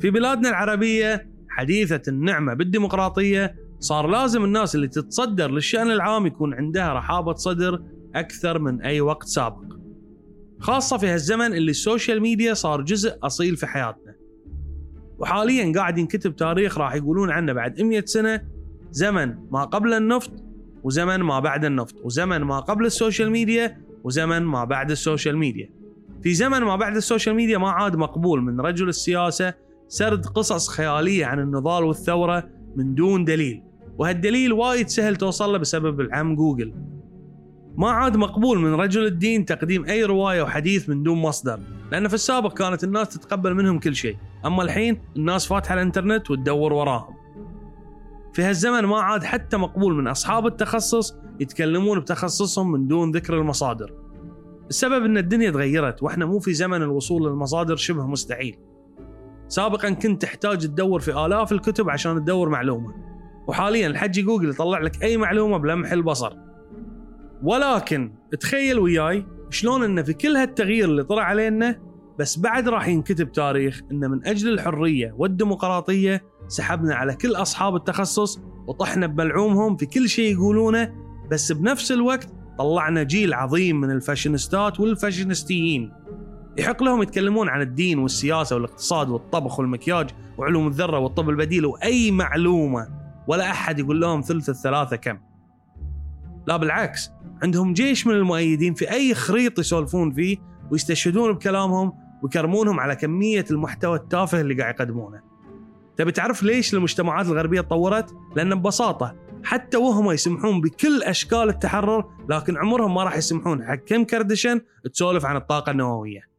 في بلادنا العربية حديثة النعمة بالديمقراطية صار لازم الناس اللي تتصدر للشأن العام يكون عندها رحابة صدر أكثر من أي وقت سابق. خاصة في هالزمن اللي ال social media صار جزء أصيل في حياتنا. وحاليا قاعد ينكتب تاريخ راح يقولون عنه بعد 100 سنة زمن ما قبل النفط وزمن ما بعد النفط وزمن ما قبل ال social media وزمن ما بعد ال social media. في زمن ما بعد ال social media ما عاد مقبول من رجل السياسة سرد قصص خيالية عن النضال والثورة من دون دليل. وهالدليل وايد سهل توصل له بسبب العم جوجل. ما عاد مقبول من رجل الدين تقديم أي رواية وحديث من دون مصدر لأن في السابق كانت الناس تتقبل منهم كل شيء. أما الحين الناس فاتحة الإنترنت وتدور وراهم. في هالزمن ما عاد حتى مقبول من أصحاب التخصص يتكلمون بتخصصهم من دون ذكر المصادر. السبب إن الدنيا تغيرت وإحنا مو في زمن الوصول للمصادر شبه مستحيل. سابقا كنت تحتاج تدور في آلاف الكتب عشان تدور معلومة. وحاليا الحجي جوجل يطلع لك أي معلومة بلمح البصر. ولكن تخيل وياي شلون إن في كل هالتغيير اللي طلع علينا بس بعد راح ينكتب تاريخ ان من أجل الحرية والديمقراطية سحبنا على كل أصحاب التخصص وطحنا بملعومهم في كل شيء يقولونه بس بنفس الوقت طلعنا جيل عظيم من الفاشينيستات والفاشينيستيين. يحق لهم يتكلمون عن الدين والسياسة والاقتصاد والطبخ والمكياج وعلوم الذرة والطب البديل وأي معلومة ولا أحد يقول لهم ثلث الثلاثة كم لا بالعكس عندهم جيش من المؤيدين في أي خريط يسولفون فيه ويستشهدون بكلامهم ويكرمونهم على كمية المحتوى التافه اللي قاعد يقدمونه. تبي تعرف ليش المجتمعات الغربية تطورت؟ لأن ببساطة حتى وهم يسمحون بكل أشكال التحرر لكن عمرهم ما راح يسمحون حق كم كردشن تسولف عن الطاقة النووية.